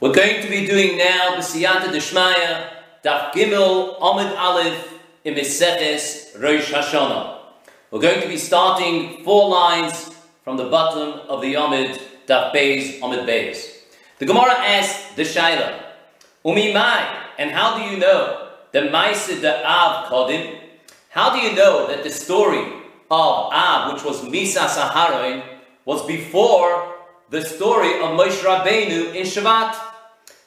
We're going to be doing now B'siyata Deshmaya, Daf Gimel, Amid Aleph, in Rosh Hashanah. We're going to be starting four lines from the bottom of the Amid, Daf Beis, Amid Beis. The Gemara asks the Shaila, Umi Mai, and how do you know the Maisa Av Kodim? How do you know that the story of Av, which was Misa Saharoin, was before the story of Moshe Rabbeinu in Shvat?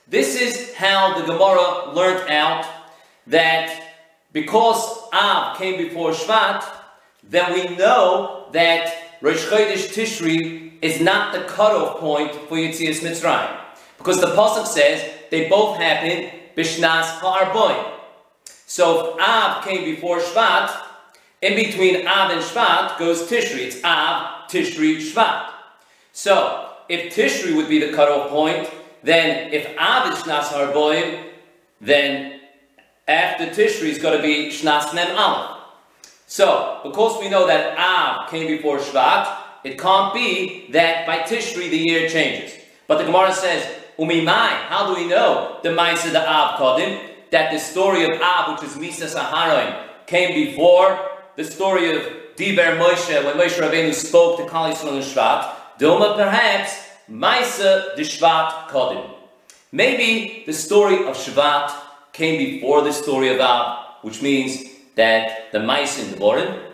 This is how the Gemara learned out that because Av came before Shvat, then we know that Rosh Chodesh Tishri is not the cutoff point for Yitzias Mitzrayim. Because the Pasuk says they both happened Bishnas Ha'arboim. So if Av came before Shvat, in between Av and Shvat goes Tishri. It's Av, Tishri, Shvat. So if Tishri would be the cutoff point, then if Av is Shnas Harboim, then after Tishri is going to be Shnas Nem Aleph. So, because we know that Av came before Shvat, it can't be that by Tishri the year changes. But the Gemara says, Umimai, how do we know the Maisa the Av Kodim? That the story of Av, which is Misa Saharim, came before the story of Diber Moshe, when Moshe Rabbeinu spoke to Kali Yisrael in Shvat. Dilma, perhaps, Maisa de Shvat Kodim. Maybe the story of Shvat came before the story of Av, which means that the Maisa in the Borim,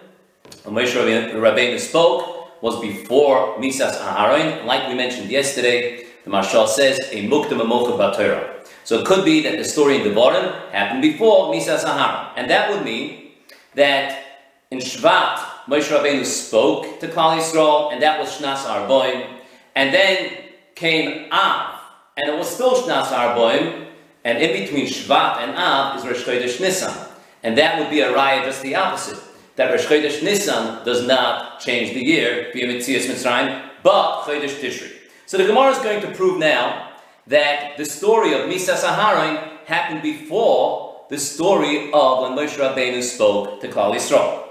when Moshe Rabbeinu spoke, was before Misas Aharon, like we mentioned yesterday. The Marshal says a Muktam Amocha Batera. So it could be that the story in the Borim happened before Misas Aharon, and that would mean that in Shvat Moshe Rabbeinu spoke to Klal Yisrael, and that was Shnas Arboim. And then came Av, and it was still Shnas Arboim, and in between Shvat and Av is Rosh Chodesh Nisan. And that would be a riot just the opposite. That Rosh Chodesh Nisan does not change the year, via Mitzias Mitzrayim, but Chodesh Tishri. So the Gemara is going to prove now that the story of Misa Saharim happened before the story of when Moshe Rabbeinu spoke to Klal Yisrael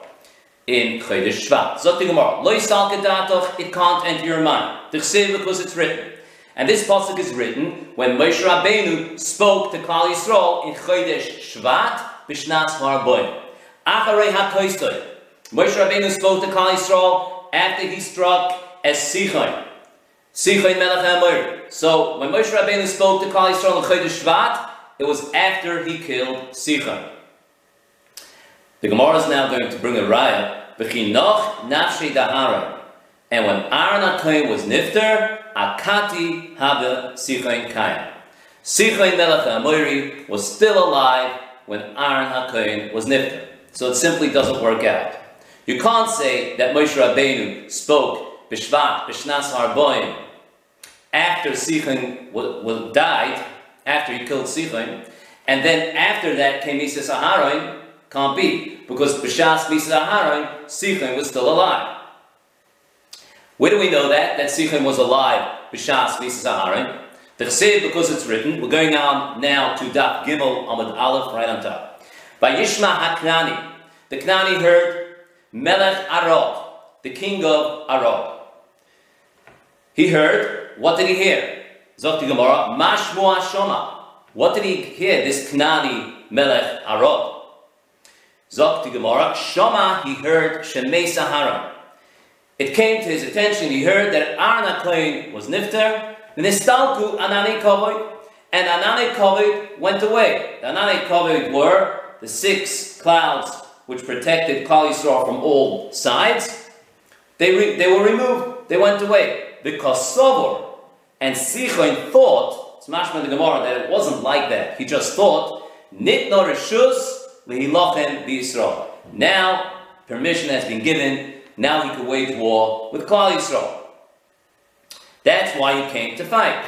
in Chodesh Shvat. Zot the Gemara, Lo yisal kedatoch, it can't enter your mind. Tichsev because it's written. And this pasuk is written when Moshe Rabbeinu spoke to Klal Yisrael in Chodesh Shvat b'shnas harboim. Acharei hakoistoi. Moshe Rabbeinu spoke to Klal Yisrael after he struck as Sichon. Sichon melech HaMor. So when Moshe Rabbeinu spoke to Klal Yisrael in Chodesh Shvat, it was after he killed Sichon. The Gemara is now going to bring a raya. B'chinoch nafshi da'aron. And when Aaron HaKohen was nifter, akati haba sichain kain. Sichain melech HaMoiri was still alive when Aaron HaKohen was nifter. So it simply doesn't work out. You can't say that Moshe Rabbeinu spoke b'shvat, b'shnas harboim, after was died, after he killed Sichain, and then after that came Isa Saharim, can't be, because B'shas Misa Aharon, Sichon was still alive. Where do we know that? That Sichon was alive, B'shas Misa Aharon. The Chsev, because it's written, we're going on now to Daf Gimel Amad Aleph, right on top. By Yishma HaKnani, the Knani heard Melech Arod, the king of Arod. He heard, what did he hear? Zokti Gemara, Mashmu Shoma. What did he hear, this Knani Melech Arod? Zok Gemara, Shama, he heard Shemei Sahara. It came to his attention, he heard that Aaron HaKohen was Nifter, Nistalku Anani Kovoid, and Anani Kovoid went away. The Anani Kovoid were the six clouds which protected Klal Yisrael from all sides. They, re- they were removed, they went away. Because Sovor and Sichon thought, Smash the Gemara, that it wasn't like that. He just thought, Nitno Rishus Lehilachem Yisrael. Now, permission has been given. Now he can wage war with Klal Yisrael. That's why he came to fight.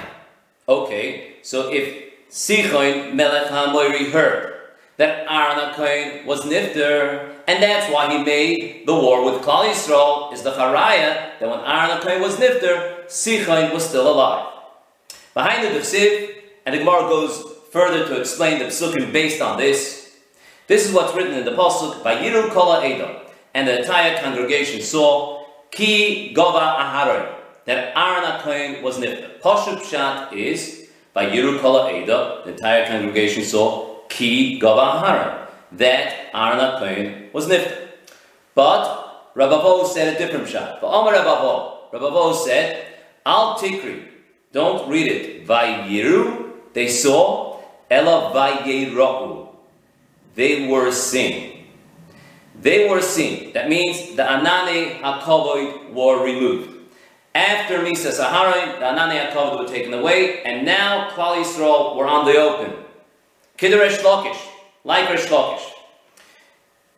Okay, so if Sichon Melech HaMoiri heard that Aaron HaKohen was Nifter, and that's why he made the war with Klal Yisrael, is the Haraya that when Aaron HaKohen was Nifter, Sichon was still alive. Behind the Dufsiv, and the Gemara goes further to explain the Psukim based on this, this is what's written in the Pasuk by Yiru Kola Edom. and the entire congregation saw Ki Gova Aharon, that Aaron HaKohen was nifta. Poshup Pshat is, by Yiru Kola Eda, the entire congregation saw Ki Gova Aharon, that Aaron HaKohen was nifta. But Rabbi said a different Pshat. But Omar Rabbi Rabbi said, Al Tikri, don't read it. Vayiru, they saw, Ela Vayira'u, they were seen. They were seen. That means the Anane HaKavod were removed. After Misa Saharim, the Anane HaKavod were taken away, and now Klal Yisrael were on the open. Kidresh Lakish, like Resh Lakish.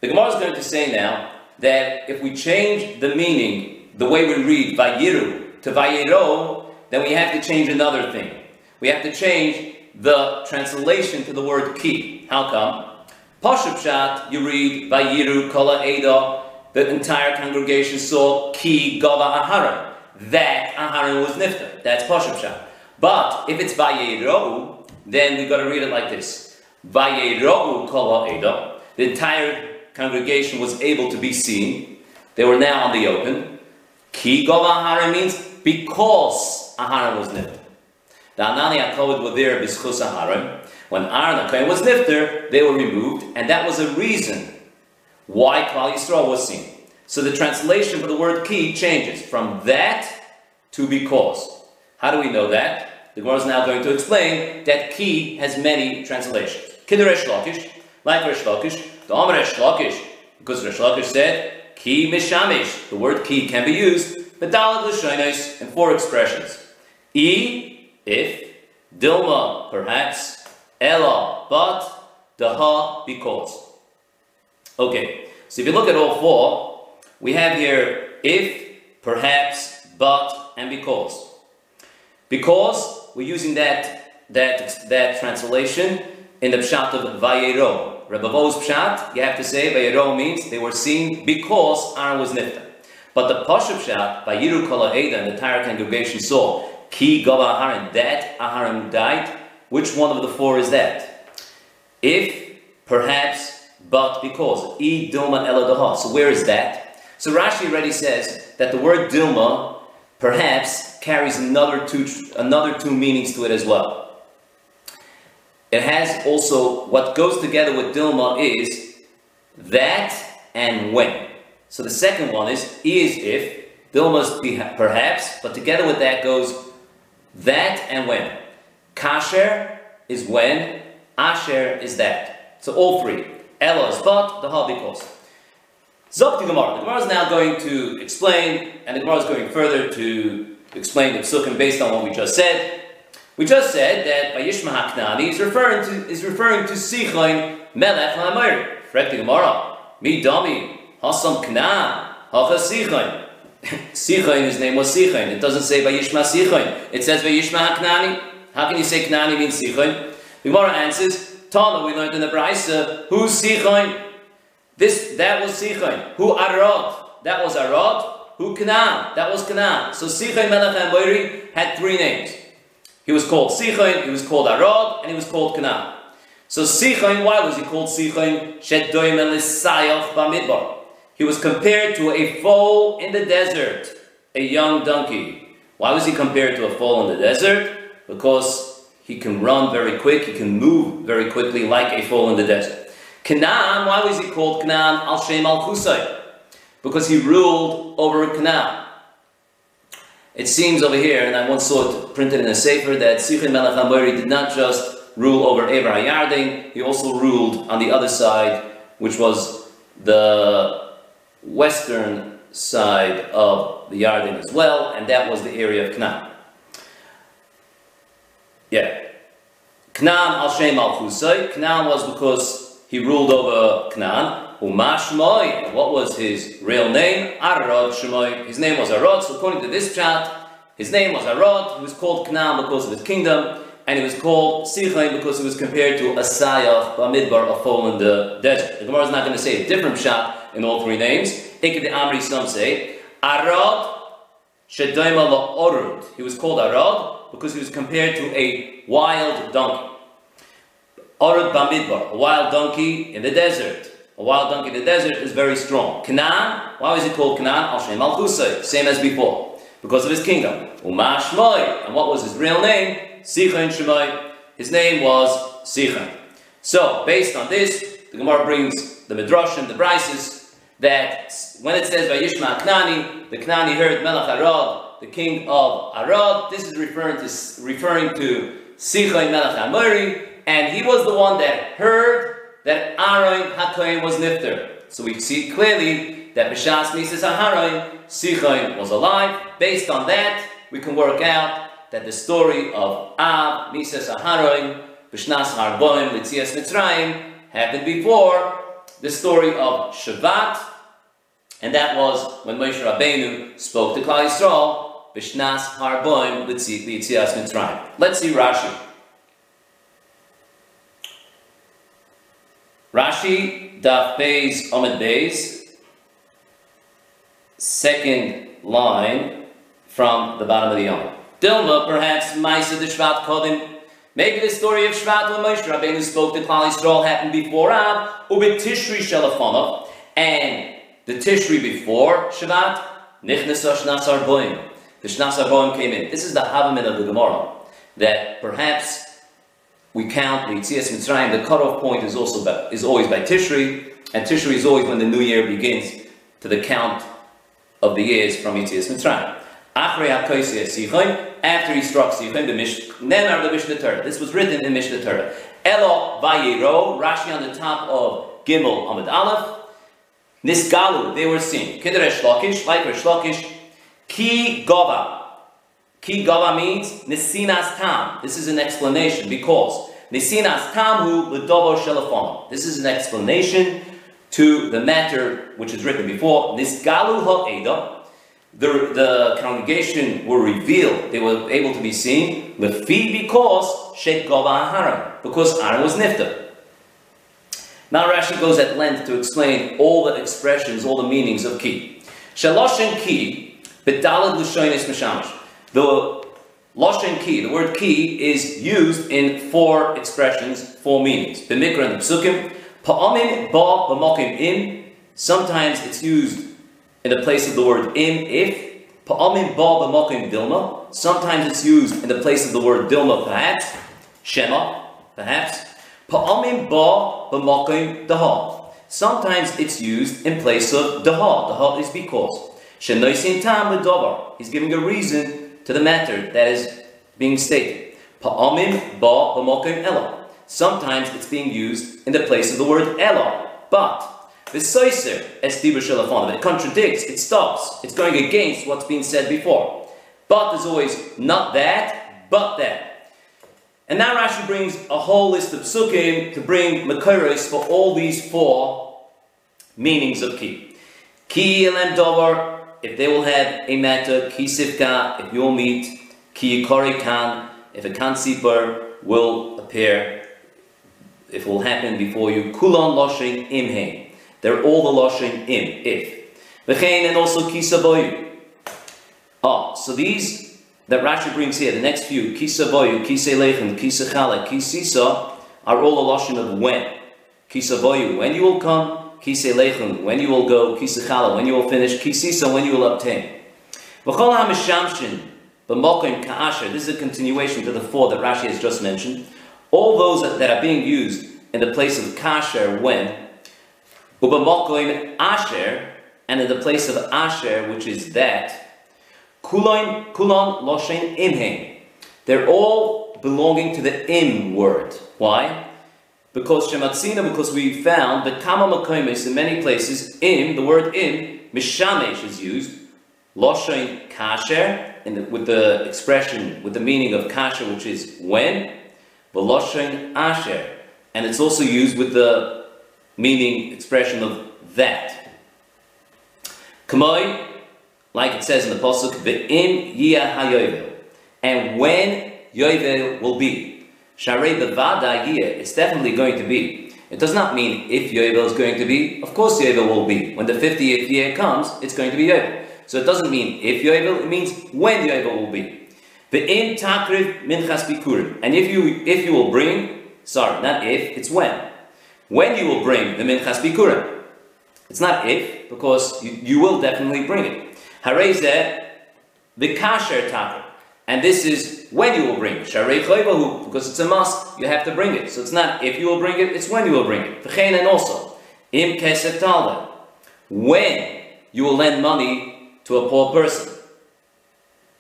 The Gemara is going to say now that if we change the meaning, the way we read Vayiru to Vayiro, then we have to change another thing. We have to change the translation to the word ki. How come? Pashup you read Vayiru Kola Eda, the entire congregation saw Ki Gava Aharon. That Aharon was Nifta. That's Pashup But if it's Vayiru, then we've got to read it like this. Vayiru Kola Eda. The entire congregation was able to be seen. They were now on the open. Ki Gava Aharon means because Aharon was Nifta. The Anani HaKovod were there B'schus Aharon. When Aaron HaKohen was nifter, they were removed, and that was a reason why Klal Yisrael was seen. So the translation for the word ki changes from that to because. How do we know that? The Gemara is now going to explain that ki has many translations. Kidder Resh Lakish, like Resh Lakish, the Resh Lakish, because Resh Lakish said, ki mishamish. The word ki can be used, medalad l'shoinos, in four expressions. E, if, Dilma, perhaps, Ella, but, the ha, because. Okay, so if you look at all four, we have here if, perhaps, but, and because. Because we're using that that that translation in the pshat of Vayero. Rebavo's pshat, you have to say Vayero means they were seen because Aaron was nifta. But the Pasha pshat, Vayiru Kol and the entire congregation saw Ki Gava Aharon, that Aharon died, which one of the four is that? If, perhaps, but, because. E Dilma Eladaha. So where is that? So Rashi already says that the word Dilma perhaps carries another two, another two meanings to it as well. It has also, what goes together with Dilma is that and when. So the second one is, is if, Dilma's perhaps, but together with that goes that and when. Kasher is when, Asher is that. So all three. Ella is but, the ha because. Zok the Gemara. The Gemara is now going to explain, and the Gemara is going further to explain the psukim based on what we just said. We just said that by Yishma HaKnani is referring to is referring to Sichain Melech HaMayri. Fret the Gemara. Mi Dami Hasam Knan Hacha Sichain. Sichain, his name was Sichain. It doesn't say by Yishma Sichain. It says by Yishma HaKnani. How can you say Knani means Sichon? The Gemara answers, Tana, we learned in the Brisa, uh, who's Sichon? This, that was Sichon. Who Arad? That was Arad. Who Canaan? That was Canaan. So Sichon Melech and had three names. He was called Sichon, he was called Arad, and he was called Canaan. So Sichon, why was he called Sichon? Shedoim Elisayach Bamidbar. He was compared to a foal in the desert, a young donkey. Why was he compared to a foal in the desert? Because he can run very quick, he can move very quickly like a foal in the desert. Canaan, why was he called Canaan al Shem al Kusay? Because he ruled over Canaan. It seems over here, and I once saw it printed in a sefer, that Sichin Melech Amori did not just rule over Eber HaYarden, he also ruled on the other side, which was the western side of the Yarden as well, and that was the area of Canaan. Yeah. Canaan al Shem al Chusay. Canaan was because he ruled over Canaan. Umashmoy. What was his real name? Arad Shemoy. His name was Arad. So according to this chat, his name was Arad. He was called Canaan because of his kingdom. And he was called Sichai because he was compared to Asayah, Bamidbar, a foal in the desert. The Gemara is not going to say a different shot in all three names. Iked Amri, some say. Arad Shedaima Orud. He was called Arad because he was compared to a wild donkey. Orad Bamidbar, a wild donkey in the desert. a wild donkey in the desert, is very strong. Canaan, why was he called Canaan? Al Shem Al same as before, because of his kingdom. Uma Shmoy, and what was his real name? Sichon Shmoy. His name was Sichon. So, based on this, the Gemara brings the Midrashim, the Brises, that when it says by Yishma Knani, the Knani heard Melech Arad, the king of Arad. This is referring to referring to Sichon Melech Amori, and he was the one that heard that Aaron HaKohen was Nifter. So we see clearly that B'Shas Mises HaHaroin, Sichon was alive. Based on that, we can work out that the story of Ab, Mises HaHaroin, B'Shnas Harboim, Litzias Mitzrayim, happened before the story of Shvat, and that was when Moshe Rabbeinu spoke to Klal Yisrael, B'Shnas Harboim, Litzias Mitzrayim. Let's see Rashi. Rashi, Daf Beis, Omid Beis, second line from the bottom of the Yom. Dilma, perhaps, Maisa de Shvat Kodim. Maybe the story of Shvat when Moshe Rabbeinu spoke to Klal Yisrael happened before Ab, Ubit Tishri Shelafonov, and the Tishri before Shvat, Nichnas Shnasar Boim. The Shnasar Boim came in. This is the Havamin of the Gemara, that perhaps we count the Yitzias Mitzrayim, the cutoff point is also by, is always by Tishri, and Tishri is always when the new year begins to the count of the years from Yitzias Mitzrayim. After he struck Sichon, the Mish, Nemar the Mishnah Torah. This was written in Mishnah Torah. Elo Vayero, Rashi on the top of Gimel Amid Aleph. Nisgalu, they were seen. Kidresh Lakish, like Resh. Ki Gova, Ki gava means Nisinas tam. This is an explanation because Nisinas tam hu ledovo shelafon. This is an explanation to the matter which is written before. Nisgalu ha'eda. The, the congregation were revealed. They were able to be seen. Lefi because shek gava Aaron. Because Aaron was nifta. Now Rashi goes at length to explain all the expressions, all the meanings of ki. Shalosh and ki, bedalad l'shoynes mishamish. The Loshen ki, the word ki, is used in four expressions, four meanings. B'mikra and psukim, pa'amim ba b'mokim im. Sometimes it's used in the place of the word im, if. Pa'amim ba b'mokim dilma. Sometimes it's used in the place of the word dilma, perhaps. Shema, perhaps. Pa'amim ba b'mokim daha. Sometimes it's used in place of daha. Daha is because. Shenoisin tam He's giving a reason to the matter that is being stated. Pa'amim ba b'mokim elo. Sometimes it's being used in the place of the word elo, but v'soiser es dibur It contradicts, it stops, it's going against what's been said before. But there's always not that, but that. And now Rashi brings a whole list of psukim to bring makoros for all these four meanings of ki. Ki elem dover if they will have a matter, ki sifka, if you'll meet, ki yikori kan, if a kan sipar will appear, if it will happen before you, kulon loshin imhein. They're all the loshin im, if. V'chein and also ki saboyu. Oh, so these that Rashi brings here, the next few, ki saboyu, ki selechem, ki sechala, ki sisa, are all the loshin of when. Ki saboyu, when you will come, Kise lechum, when you will go, kise chala, when you will finish, kisisa, when you will obtain. V'chol ha-mishamshin, b'mokim ka'asher, this is a continuation to the four that Rashi has just mentioned. All those that, that are being used in the place of kasher, when, u'b'mokim asher, and in the place of asher, which is that, kulon, kulon loshen imhem. They're all belonging to the im word. Why? Because Shematzina, because we found that Kama Makoimis in many places, im, the word im, Mishamesh is used, Loshain Kasher, the, with the expression, with the meaning of Kasher, which is when, but Loshain Asher. And it's also used with the meaning, expression of that. Kamoi, like it says in the Pasuk, Ve'im Yiyah HaYovel. And when Yovel will be. Sharei bevada year, it's definitely going to be. It does not mean if Yovel is going to be. Of course Yovel will be. When the 50th year comes, it's going to be Yovel. So it doesn't mean if Yovel, it means when Yovel will be. in takriv minchas bikurim. And if you if you will bring, sorry, not if, it's when. when you will bring the Minchas Bikurim. It's not if, because you, you will definitely bring it. Hareze, the kasher taker. And this is when you will bring it. Sharei chayvahu, because it's a must, you have to bring it. So it's not if you will bring it, it's when you will bring it. V'chein and also, im kesef when you will lend money to a poor person.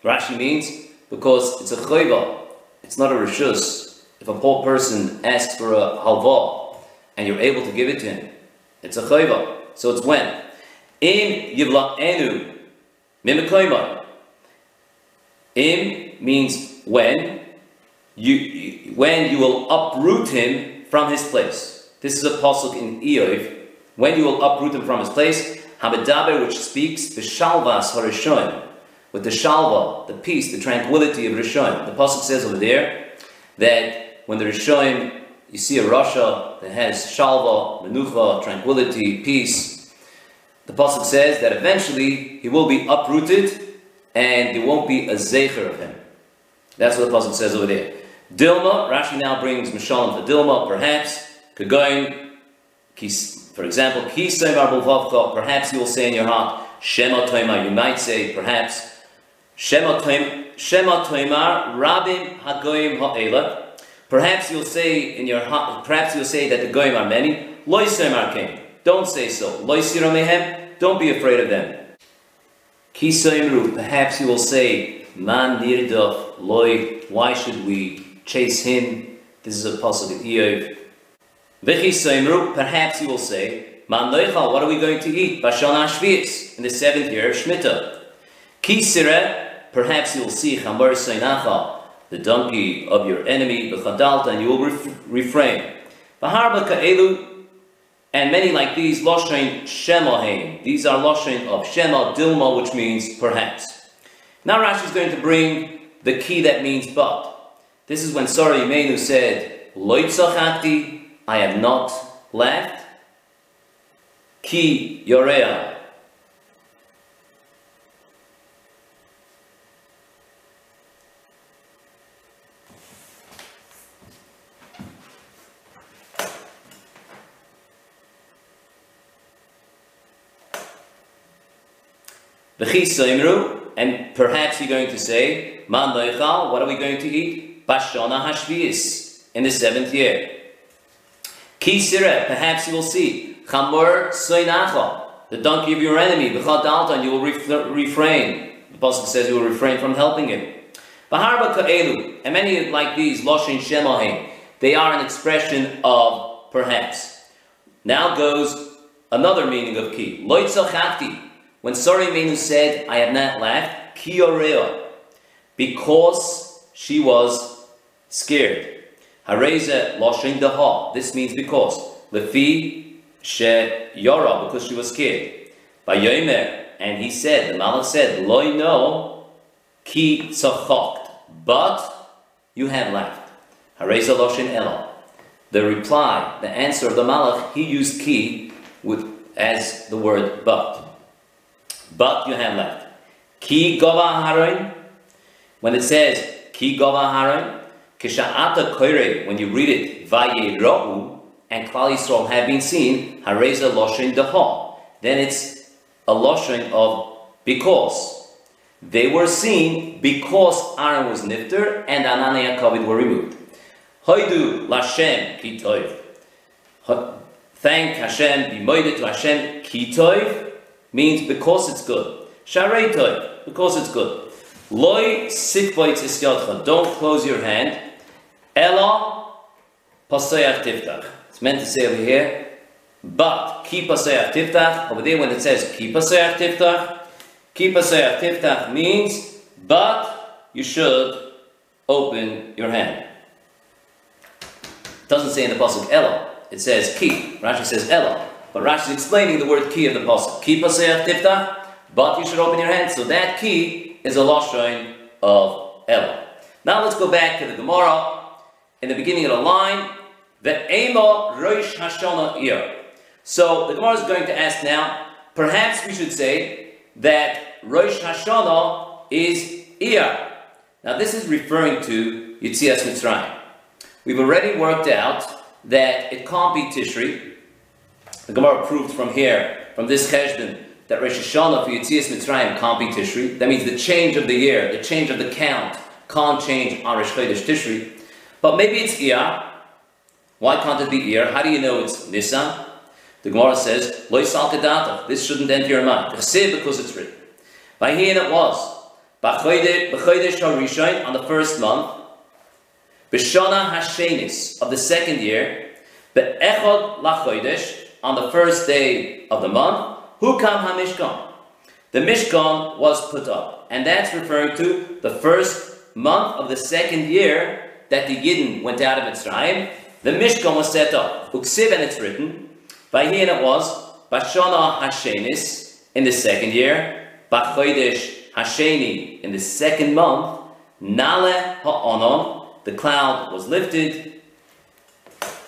Rashi means because it's a chayva, it's not a rishus. If a poor person asks for a halva and you're able to give it to him, it's a chayva. So it's when. Im yivla enu mimikoimai. Im means when you when you will uproot him from his place. This is a pasuk in Iyov. When you will uproot him from his place, Habedaber, which speaks the shalvas harishon, with the shalva, the peace, the tranquility of Rishon. The pasuk says over there that when the Rishon, you see a rasha that has shalva, menucha, tranquility, peace. The pasuk says that eventually he will be uprooted and there won't be a zecher of him. That's what the pasuk says over there. Dilma, Rashi now brings Mishalim for Dilma, perhaps, Kagoin, for example, perhaps you will say in your heart, Shema Toima, you might say, perhaps, Shema Toimar, Rabim Hagoyim Ha'ela. Perhaps you'll say in your heart, perhaps you'll say that the Goyim are many. Loisemar came. Don't say so. Don't be afraid of them. Kisoimru, perhaps you will say, Man nirdov loy, why should we chase him? This is a pasuk of Iyov. V'chisoimru, perhaps you will say, Man loichal, what are we going to eat? Bashon Ashvius, in the seventh year of Shemitah. Kisire, perhaps you will see Chamor Seinacha, the donkey of your enemy, B'chadalta, and you will ref- refrain. V'harba ka'elu, and many like these, Loshain Shemohain. These are Loshain of Shema Dilma, which means perhaps. Now Rashi is going to bring the key that means but. This is when Sarah Yimenu said, Loitzachati, I have not laughed. Ki Yorea. And perhaps you're going to say, Man what are we going to eat? Bashona Hashviis, in the seventh year. Kisire, perhaps you will see, Chamur Soinacha, the donkey of your enemy, B'chadalta, you will refrain. The Apostle says you will refrain from helping him. Baharba Ka'elu, and many like these, Loshin Shemohim, they are an expression of perhaps. Now goes another meaning of ki. Loitzachati, when Sari Menu said, I have not laughed, Kioreo, because she was scared. Hareza Loshin Daha, this means because. Lefi She Yora, because she was scared. By Yomer, and he said, the Malach said, Loi no, Ki Tzachokt, but you have laughed. Hareza Loshin Elo. The reply, the answer of the Malach, he used ki with as the word but but you have left. Ki gova haroin, when it says ki gova haroin, kisha'ata koire, when you read it, vaye ro'u, and Klal Yisrael have been seen, hareza loshin deha. Then it's a loshin of because. They were seen because Aaron was nifter and Anani Kovoid were removed. Hoidu lashem ki Thank Hashem, be moided to Hashem ki means because it's good. Sharei because it's good. Loi sikvoitz is don't close your hand. Ella pasayach tiftach. It's meant to say over here, but ki pasayach tiftach, over there when it says ki pasayach tiftach, ki pasayach tiftach means, but you should open your hand. It doesn't say in the pasuk Ella, it says keep. Rashi says Ella. But Rashi is explaining the word key of the pasuk. Ki paseach tifta, but you should open your hand. So that key is a lashon of El. Now let's go back to the Gemara. In the beginning of the line, the Ema Rosh Hashana Ir. So the Gemara is going to ask now, perhaps we should say that Rosh Hashana is Ir. Now this is referring to Yitzias Mitzrayim. We've already worked out that it can't be Tishri. The Gemara proved from here, from this Cheshbon, that Rosh Hashanah for Yitzias Mitzrayim can't be Tishri. That means the change of the year, the change of the count, can't change on Rosh Chodesh Tishri. But maybe it's Iyar. Why can't it be Iyar? How do you know it's Nisan? The Gemara says, Loi This shouldn't enter your mind. Because it's written. By here it was. B'chodesh HaRishon on the first month. B'shana Hashenis of the second year. Be'echod Lachodesh on the first day of the month. Hukam HaMishkan. The Mishkan was put up. And that's referring to the first month of the second year that the Yidden went out of Mitzrayim. The Mishkan was set up. Uksiv and it's written. By here it was. Bashana Hashenis in the second year. B'chodesh Hasheni, in the second month, Nale Ha'onon, the cloud was lifted.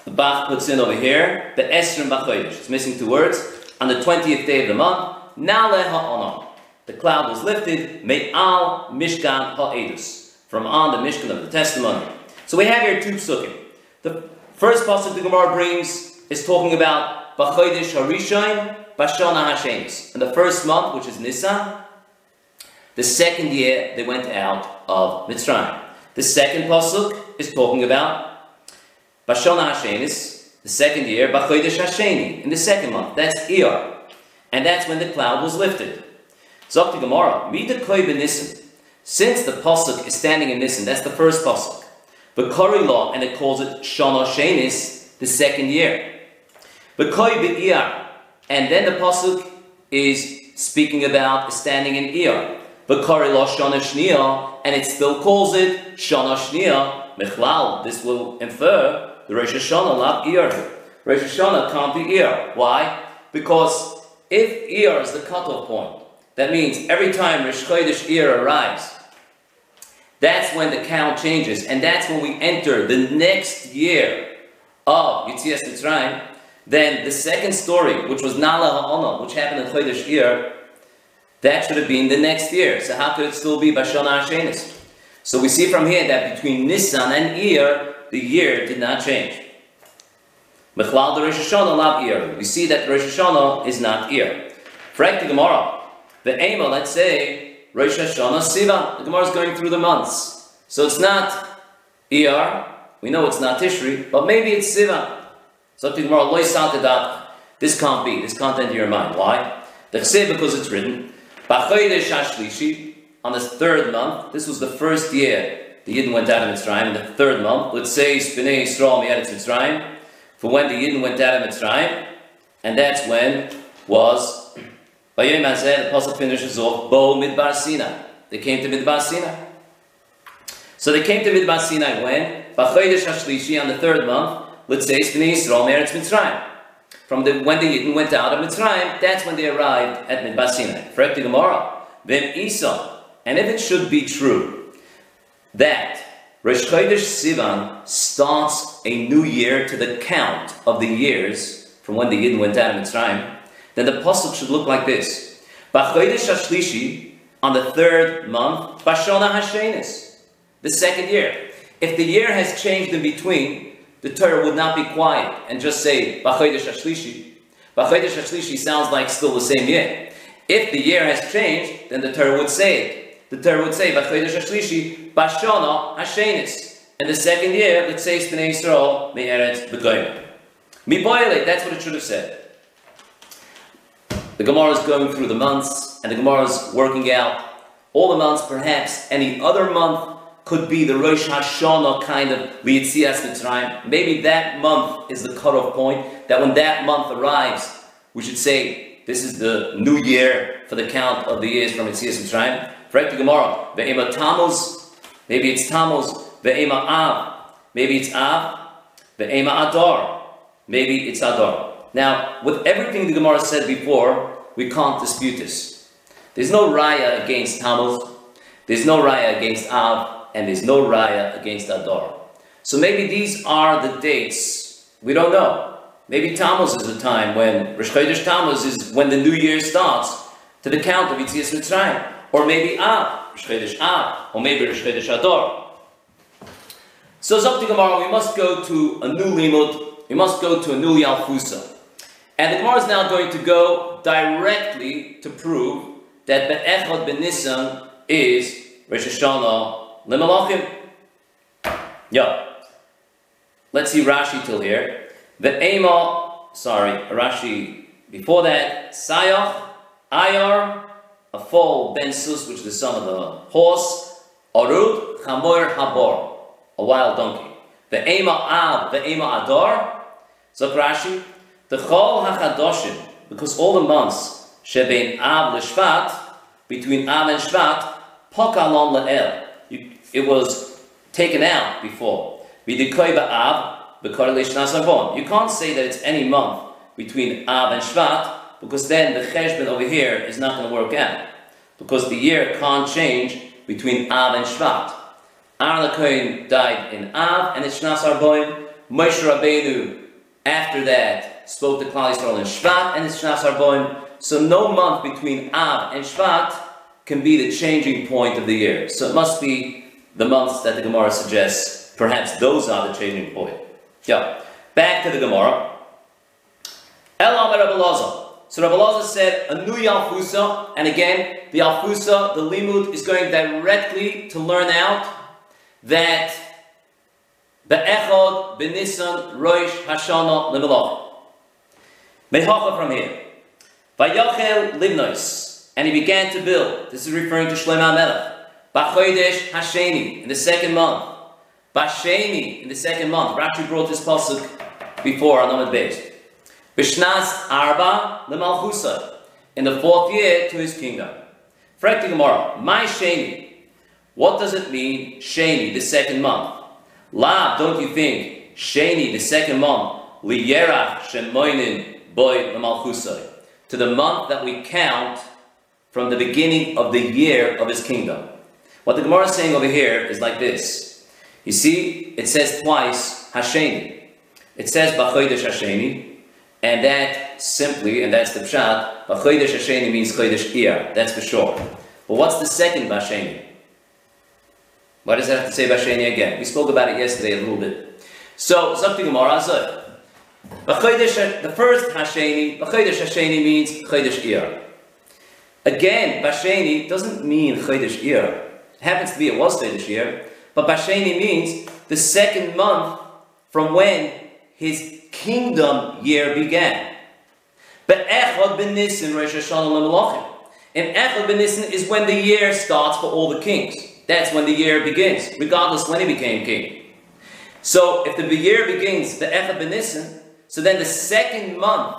The Bach puts in over here, the Esrim B'chodesh, it's missing two words. On the 20th day of the month, Nale Ha'onon, the cloud was lifted, Me'al Mishkan Ha'edus, from on the Mishkan of the testimony. So we have here two psukim. The first pasuk the Gemara brings is talking about B'chodesh Harishon, Bashana Hashenis. In the first month, which is Nisan, the second year they went out of Mitzrayim. The second pasuk is talking about Bashana Hashenis, the second year, Bachodesh Hasheni, in the second month. That's Iyar. And that's when the cloud was lifted. Zok Gemara, Mida Koi Nissen. Since the pasuk is standing in Nissen, that's the first pasuk. The Kori law, and it calls it Shana Shenis, the second year. The Koi Iyar. And then the pasuk is speaking about standing in Iyar. V'karilo Shana Shnia, and it still calls it Shana Shnia, Michlal. This will infer the Rosh Hashanah not Ir. Rosh Hashanah can't be Ir. Why? Because if Ir is the cutoff point, that means every time Rosh Chodesh Ir arrives, that's when the count changes, and that's when we enter the next year of Yitzias Mitzrayim. Then the second story, which was Nala Ha'ona, which happened in Chodesh Ir, that should have been the next year. So how could it still be Bashana Hashenis? So we see from here that between Nisan and Iyar, the year did not change. Mechlal the Rosh Hashanah lab Iyar. We see that Rosh Hashanah is not Iyar. Frank the Gemara. The Ema, let's say, Rosh Hashanah Sivan. The Gemara is going through the months. So it's not Iyar. We know it's not Tishri, but maybe it's Sivan. So the Gemara, this can't be. This can't enter your mind. Why? The because it's written, on the third month, this was the first year the Yidden went out of Mitzrayim, in the third month, let's say Spinei Yisrael Mi'eretz Mitzrayim, for when the Yidden went out of Mitzrayim, and that's when was, Bayom Hazeh, the Apostle finishes off, Bo Midbar Sinai. They came to Midbar Sinai. So they came to Midbar Sinai when? B'chodesh Hashlishi, on the third month, let's say Spinei Yisrael Mi'eretz Mitzrayim from the, when the Yidden went out of Mitzrayim, that's when they arrived at Midbar Sinai. The Gemara. Then Esau, and if it should be true that Rosh Chodesh Sivan starts a new year to the count of the years from when the Yidden went out of Mitzrayim, then the pasuk should look like this: B'chodesh Hashlishi on the third month, Bashona Hashenis, the second year. If the year has changed in between, the Torah would not be quiet and just say B'chodesh Hashlishi. B'chodesh Hashlishi sounds like still the same year. If the year has changed, then the Torah would say it. The Torah would say B'chodesh Hashlishi Bashana Hashenis. And the second year, let's say Bnei Yisrael Me'eretz B'goyim. Miboyle, that's what it should have said. The Gemara is going through the months, and the Gemara is working out all the months, perhaps any other month could be the Rosh Hashanah kind of Lietzias Mitzrayim. Maybe that month is the cutoff point, that when that month arrives, we should say, this is the new year for the count of the years from Lietzias Mitzrayim. Correct the Gemara. Ve'ema Tammuz, maybe it's Tammuz. Ve'ema Av, maybe it's Av. Ve'ema Adar, maybe it's Adar. Now, with everything the Gemara said before, we can't dispute this. There's no raya against Tammuz. There's no raya against Av and there's no raya against Adar. So maybe these are the dates. We don't know. Maybe Tammuz is the time when Rosh Chodesh Tammuz is when the new year starts to the count of Yitzias Mitzrayim. Or maybe Av, Rosh Chodesh Av, or maybe Rosh Chodesh Adar. So Zokti Gemara, we must go to a new limud we must go to a new Yalfusa. And the Gemara is now going to go directly to prove that Be'echad Benisan is Rosh Hashanah Limalachim. Yeah. Let's see Rashi till here. The Ema, sorry, Rashi before that, Sayach, Ayar, a foal, Ben Sus, which is the son of a horse, Arud, Chamor, Habor, a wild donkey. The Ema Ab, the Ema Adar, so Rashi, the Chol HaChadoshim, because all the months, Shebein Ab Leshvat, between Ab and Shvat, Pokalon La'el. It was taken out before. Vidikoy Ba'ab, you can't say that it's any month between Av and Shvat, because then the cheshbon over here is not going to work out. Because the year can't change between Av and Shvat. Aaron Kohen died in Av, and it's Shnas Arboim. Moshe Rabbeinu, after that, spoke to Klal Yisrael in Shvat, and it's Shnas Arboim. So no month between Av and Shvat can be the changing point of the year. So it must be the months that the Gemara suggests. Perhaps those are the changing point. Yeah. Back to the Gemara. El Amar So Rabbi Lazar said a new Yalfusa, and again, the Yalfusa, the Limud, is going directly to learn out that the Echod Benisan Rosh Hashanah Lemelach. Mehacha from here. Vayachel Livnos, and he began to build. This is referring to Shlomo Melech. Bachodesh Hasheni, in the second month. Basheni in the second month. Rashi brought this pasuk before on Amud Beis. Bishnas Arba lemalchusa in the fourth year to his kingdom. Frekti Gemara, my Sheni. What does it mean, Sheni, the second month? Lab, don't you think, Sheni, the second month, liyerach shemoinin boy lemalchusa, to the month that we count from the beginning of the year of his kingdom. What the Gemara is saying over here is like this. You see, it says twice Hasheni. It says B'chodesh Hasheni, and that simply, and that's the pshat, B'chodesh Hasheni means Chodesh Iyar, that's for sure. But what's the second Basheni? Why does it have to say Basheni again? We spoke about it yesterday a little bit. So, something Gemara said. The first Hasheni, B'chodesh Hasheni means Chodesh Iyar. Again, Basheni doesn't mean Chodesh Iyar. It happens to be it was Chodesh Iyar, but Basheni means the second month from when his kingdom year began. But Echad ben Nisan Rosh Hashanah And Echad ben Nisan is when the year starts for all the kings. That's when the year begins, regardless when he became king. So if the year begins, the Echad ben Nisan, so then the second month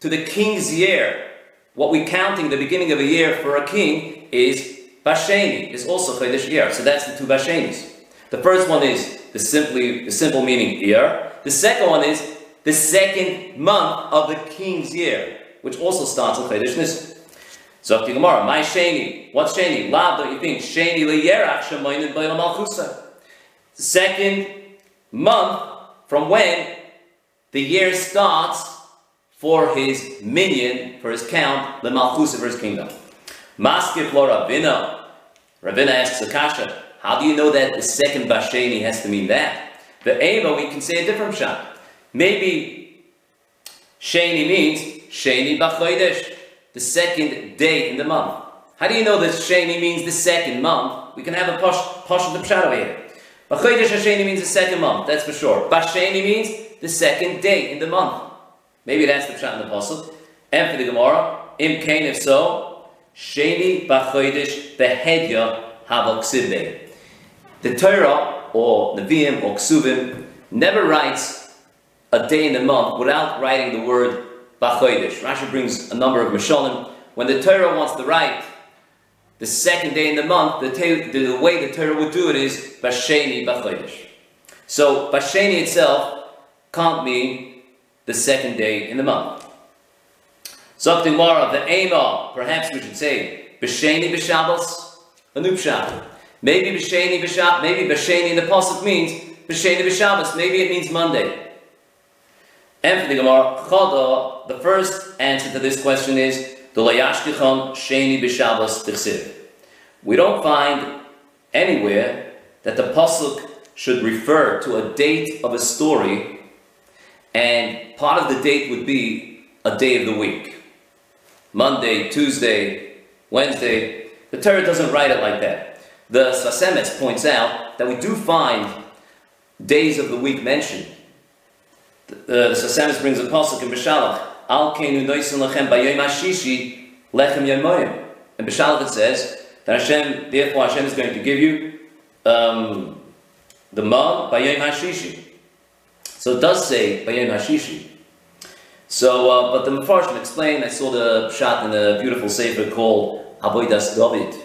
to the king's year, what we're counting the beginning of a year for a king is Basheni is also Chodesh Iyar. So that's the two Bashenis. The first one is the simply the simple meaning year. The second one is the second month of the king's year, which also starts with Chodesh Nisan. Zokti Gemara, my Sheni. What's Sheni? Lav, don't you think? Sheni liyerach shemoinin b'yam malchusa. Second month from when the year starts for his minion, for his count, the malchusa for his kingdom. Maskif lo Ravina. Ravina asks Akasha, how do you know that the second Basheni has to mean that? The Eva, we can say a different shot. Maybe Sheni means Sheni Bachodesh, the second day in the month. How do you know that Sheni means the second month? We can have a posh, posh of the over here. Bachodesh Hasheni means the second month, that's for sure. Basheni means the second day in the month. Maybe that's the pshat in the apostle. And for the Gemara, Im Kain, if so, Sheni Bachodesh Behedya Havoksivbe. The Torah, or Nevi'im, or Ksuvim, never writes a day in the month without writing the word Bachodesh. Rashi brings a number of Mishalim. When the Torah wants to write the second day in the month, the, the way the Torah would do it is Basheni Bachodesh. So Basheni itself can't mean the second day in the month. Something more of the Ema, perhaps we should say, B'Sheni B'Shabbos, a. Maybe B'Sheni B'Shabbos, maybe B'Sheni in the Pasuk means B'Sheni B'Shabbos, maybe it means Monday. And for the Gemara, Choda, the first answer to this question is, Sheni. We don't find anywhere that the Pasuk should refer to a date of a story and part of the date would be a day of the week. Monday, Tuesday, Wednesday. The Torah doesn't write it like that. The Sfas Emes points out that we do find days of the week mentioned. The, Sfas brings a pasuk in Beshalach, Al keinu noisin lechem bayom hashishi lechem yomoyim. In Beshalach it says that Hashem, therefore Hashem is going to give you um, the ma bayom hashishi. So it does say bayom hashishi. So, uh, but the Mepharshim explained, I saw the shot in a beautiful sefer called Avodas David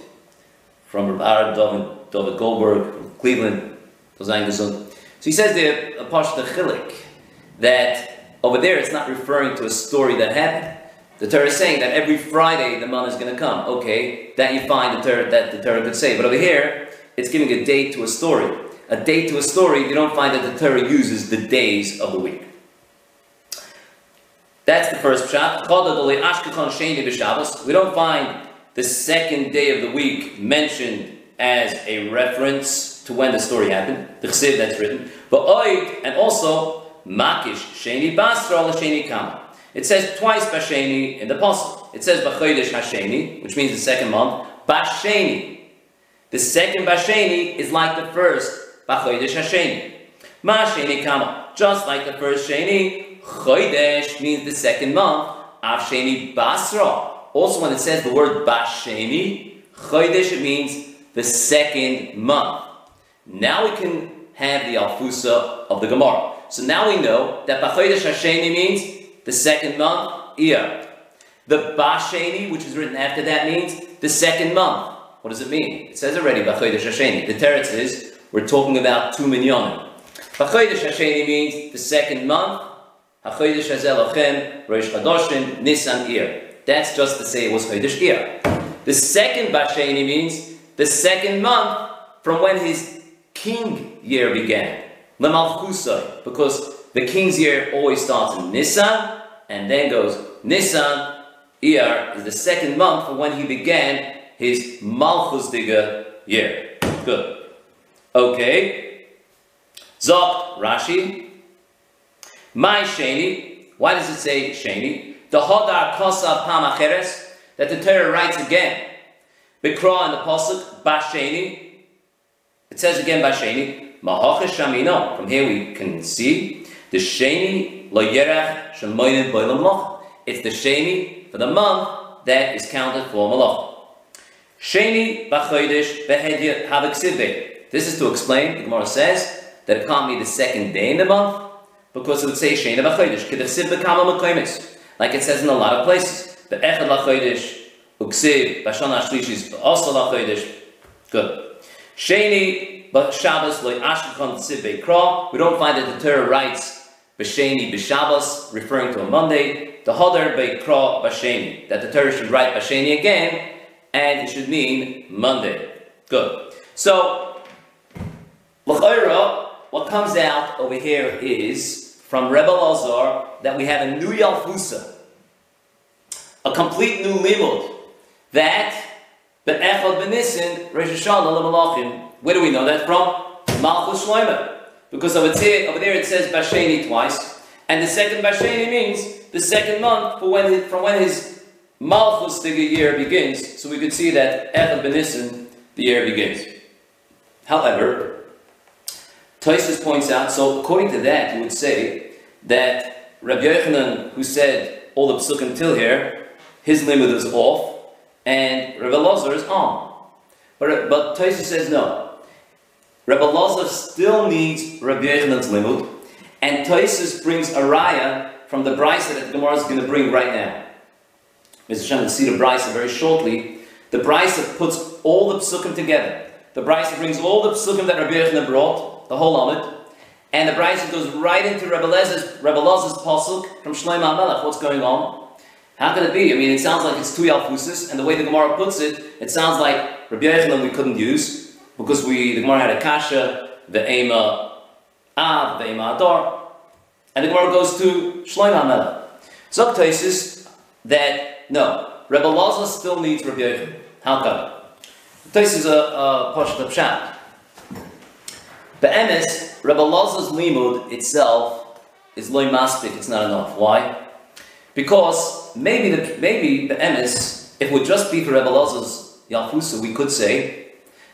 from Arab David, David Goldberg from Cleveland, So he says there, a Pashta Chilik, that over there it's not referring to a story that happened. The Torah is saying that every Friday the man is going to come. Okay, that you find the Torah, that the Torah could say. But over here, it's giving a date to a story. A date to a story, you don't find that the Torah uses the days of the week. That's the first pshat. We don't find the second day of the week mentioned as a reference to when the story happened. The chsiv that's written. But oid, and also, makish, sheni basra, sheni kama. It says twice basheni in the pasuk. It says b'chodesh hasheni, which means the second month. Basheni. The second basheni is like the first b'chodesh hasheni. Ma sheni kama. Just like the first sheni, Chodesh means the second month. Avsheni Basra. Also, when it says the word Basheni, Chodesh, it means the second month. Now we can have the Alfusa of the Gemara. So now we know that Bachodesh Hasheni means the second month, Iyar. The Basheni, which is written after that, means the second month. What does it mean? It says already Bachodesh Hasheni. The teretz is we're talking about two minyanim. Bachodesh Hasheni means the second month, HaChodesh Hazel Rosh Chadoshin, Nisan Iyar. That's just to say it was Chodesh Iyar. The second Basheni means the second month from when his king year began. Lemalchusai, because the king's year always starts in Nisan and then goes Nisan. Iyar is the second month when he began his Malchus Digger year. Good. Okay. Zok Rashi. My Sheni, why does it say Sheni? The Hodar Kosa Pamacheres, that the Torah writes again. Bikra in the Pasuk, Basheni. It says again Basheni. From here we can see the Sheni Lo Yerach Shemoynim Boilam. It's the Sheni for the month that is counted for Malach. Sheni Bachodesh Behedya Havik This is to explain, the Gemara says, that it can't be the second day in the month, because it would say Sheni B'Chodesh, Kedechsiv B'Kama M'Koimis, like it says in a lot of places. Be'echad L'Chodesh, Uksiv, B'Shana Shlishis, B'Osel L'Chodesh. Good. Sheni B'Shabbos Lo Ashkechon Tziv Be'Kra. We don't find that the Torah writes B'Sheni B'Shabbos, referring to a Monday. The Hodar Be'Kra B'Sheni, that the Torah should write B'Sheni again, and it should mean Monday. Good. So, L'Choira, what comes out over here is from Rebbe Lazar that we have a new Yalfusa, a complete new limud, that the Echad Benisin, Rosh Hashanah. Where do we know that from? Malchus Shloimeh. Because over there, over there it says Basheni twice, and the second Basheni means the second month for when his, from when his Malchus year begins. So we could see that Echad Benisin, the year begins. However, Toisus points out, so according to that, you would say that Rabbi Yochanan, who said all the psukim till here, his limit is off, and Rabbi Lazar is on. But, but Toisus says no. Rabbi Lazar still needs Rabbi Yochanan's limud, and Toisus brings a raya from the brisa that Gemara is going to bring right now. Mr. Shem will see the brisa very shortly. The brisa puts all the psukim together. The brisa brings all the psukim that Rabbi Yochanan brought, the whole Amid. And the Brisa goes right into Lez's, Rebbe pasuk from Shlomo HaMelech. What's going on? How can it be? I mean, it sounds like it's two Yalfusis, and the way the Gemara puts it, it sounds like Rabbi Yochanan we couldn't use, because we the Gemara had a kasha, the Ema Av, the Ema Adar, and the Gemara goes to Shlomo HaMelech. Zok that, no, Rebbe Lazar still needs Rabbi Yochanan. How come? Taisis is a, a Pashta Pshat. Be'emes, Rebbe Lazar's limud itself is loy maspik, it's not enough. Why? Because maybe the maybe the emes, if it would just be for Rebbe Loz's Yalfusa, we could say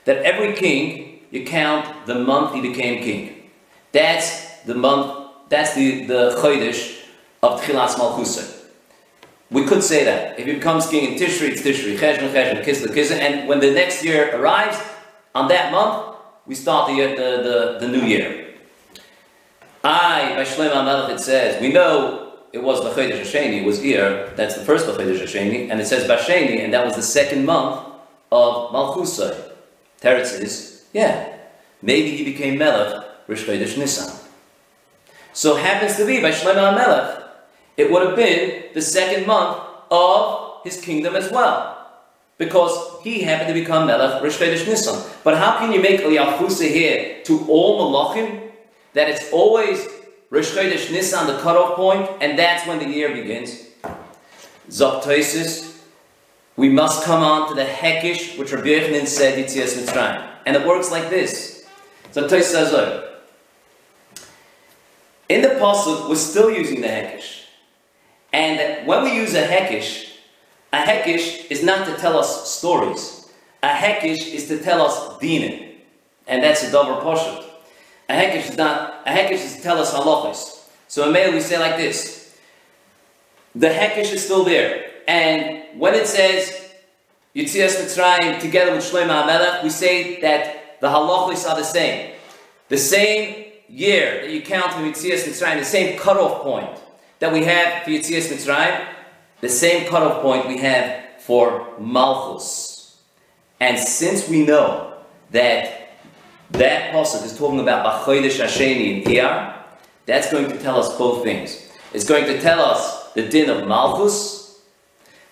that every king, you count the month he became king. That's the month, that's the, the Chodesh of Tchilas Malchusa. We could say that. If he becomes king in Tishri, it's Tishri, Cheshvan, Cheshvan, Kislev, Kislev, and when the next year arrives, on that month, we start the, uh, the, the, the new year. I, by Shlomo HaMelech, it says, we know it was B'chodesh Hasheni, it was here, that's the first B'chodesh Hasheni, and it says Basheni, and that was the second month of Malchusay. Teretz is, yeah, maybe he became Melech, Rish Chodesh Nisan. So happens to be, by Shlomo HaMelech, it would have been the second month of his kingdom as well. Because he happened to become Melech Rish Chodesh Nisan. But how can you make a Yafusa here to all Malachim that it's always Rish Chodesh Nisan, the cutoff point, and that's when the year begins? Zoktoisis, we must come on to the Hekish, which Rabbi Yochanan said Yitzias Mitzrayim. And it works like this. Zoktoisis says, oh, in the Pasuk, we're still using the Hekish. And when we use a Hekish, a Hekish is not to tell us stories. A Hekish is to tell us dinim. And that's a double portion. A Hekish is not, a Hekish is to tell us halachas. So in Mele we say like this. The Hekish is still there. And when it says Yitzias Mitzrayim together with Shlomo HaMelech, we say that the halachos are the same. The same year that you count from Yitzias Mitzrayim, the same cutoff point that we have for Yitzias Mitzrayim, the same cutoff point we have for Malchus. And since we know that that pasuk is talking about Bachodesh Hasheni in Iyar, that's going to tell us both things. It's going to tell us the din of Malchus,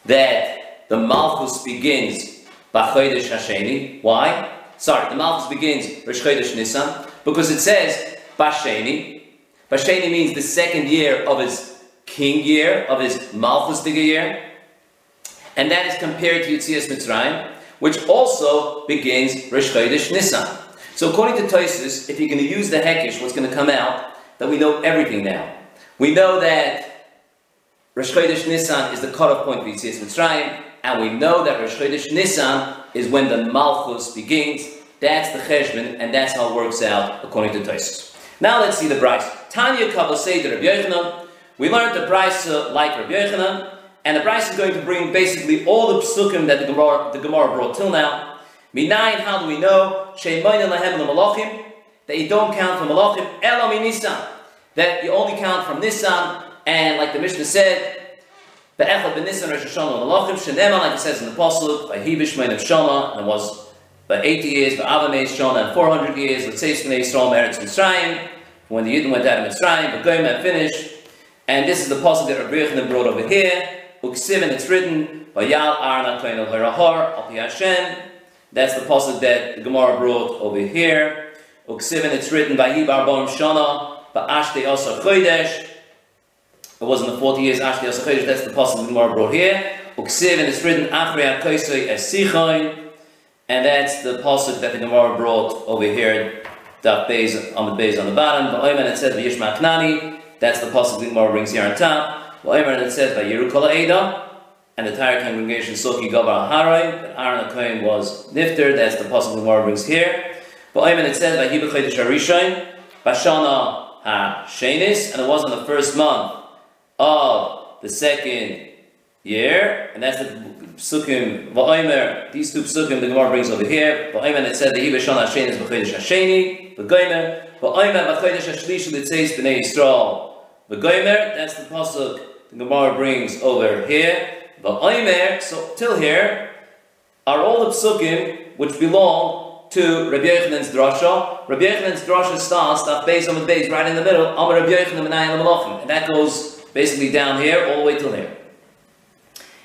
that the Malchus begins Bachodesh Hasheni. Why? Sorry, the Malchus begins Rosh Chodesh Nisan, because it says Basheni. Basheni means the second year of his king year of his Malchus Diga year, and that is compared to Yitzias Mitzrayim, which also begins Rosh Chodesh Nisan. So according to Tosis, if you're going to use the Hekish, what's going to come out, that we know everything now. We know that Rosh Chodesh Nisan is the cutoff point for Yitzias Mitzrayim, and we know that Rosh Chodesh Nisan is when the Malchus begins. That's the Cheshbon, and that's how it works out according to Tosis. Now let's see the brisa. Tanya Kabbalah Seder Rabbi Yochanan, we learned the Brisa like Rabbi Yochanan, and the brisa is going to bring basically all the psukim that the Gemara, the Gemara brought till now. Minayin, how do we know? lahem malachim that you don't count from malachim, elo Nisan, that you only count from Nisan, and like the Mishnah said, the Echad ben Nisan Rosh Hashanah malachim shenema, like it says in the Pasuk, by Hibish Mein of Shana, and was by 80 years, by Avamei Shana, and 400 years, say Snei Yisrael Meretz Mitzrayim, when the Yidden went out of Mitzrayim, but Goyim had finished, and this is the passage that Rabbi Yochanan brought over here. Uksiv, and it's written, Vayal Arna Kohen El Harahar, Al Hashem. That's the passage that the Gemara brought over here. Uksiv, and it's written, Vayi Barbon Shana, Ba'ashte Osa Chodesh. It was in the 40 years, Osa Chodesh, that's the passage the Gemara brought here. Uksiv, and it's written, Achri HaKoisoi Esichoin. And that's the passage that the Gemara brought over here, Daf Beis, on the base on the bottom. Va'oiman, it says, V'yishma Knani. That's the pasuk the Gemara brings here on top. Aaron it says by Yerukala Eda, and the entire congregation Soki Gabar Harai, that Aaron Kohen was Nifter, that's the pasuk the Gemara brings here. But it says by Hibachayt Sharishain, Bashana Ha Shenis, and it was on the first month of the second year, and that's the Psukim Va'aymer, these two Psukim the Gemara brings over here. Va'aymer it said the Hibashana Shenis B'Chodesh Hasheni, V'Goymer, Va'aymer B'Chodesh Hashlish L'Tzeis B'nei Yisrael, the that's the pasuk the Gemara brings over here. The Oimer, so till here, are all the psukim which belong to Rabbi Yochanan's drasha. Rabbi Yochanan's drasha starts that base on the base right in the middle. Amar Rabbi Malachim, and that goes basically down here all the way till here.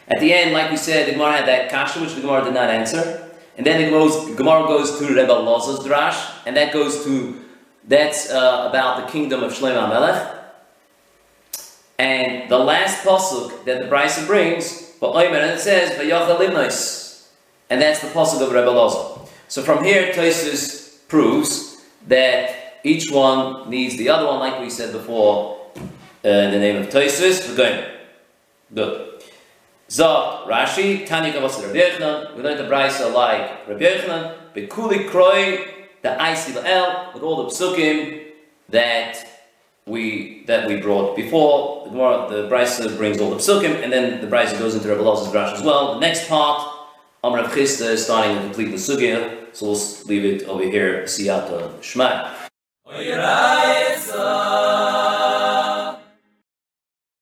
At the end, like we said, the Gemara had that kasha which the Gemara did not answer, and then goes, Gemara goes to Rebbe Loz's drash, and that goes to that's uh, about the kingdom of Shlomo Melech. And the last pasuk that the Bryson brings, and it says, and that's the pasuk of Rebbe Loza. So from here, Tosis proves that each one needs the other one, like we said before. Uh, in the name of Toisus. We're going. Good. Zot Rashi, Tanya Gavos Rabbi Yochanan. We learned the Brisa like Rabbi Yochanan. Bekuli Kroi, the Aisi El, with all the psukim that we that we brought before. The Gemara, the Brisa brings all the psukim, and then the Brisa goes into Elazar's Rashi as well. The next part, Amr Chisda is starting to complete the sugya, so we'll leave it over here. Siyata Shmai.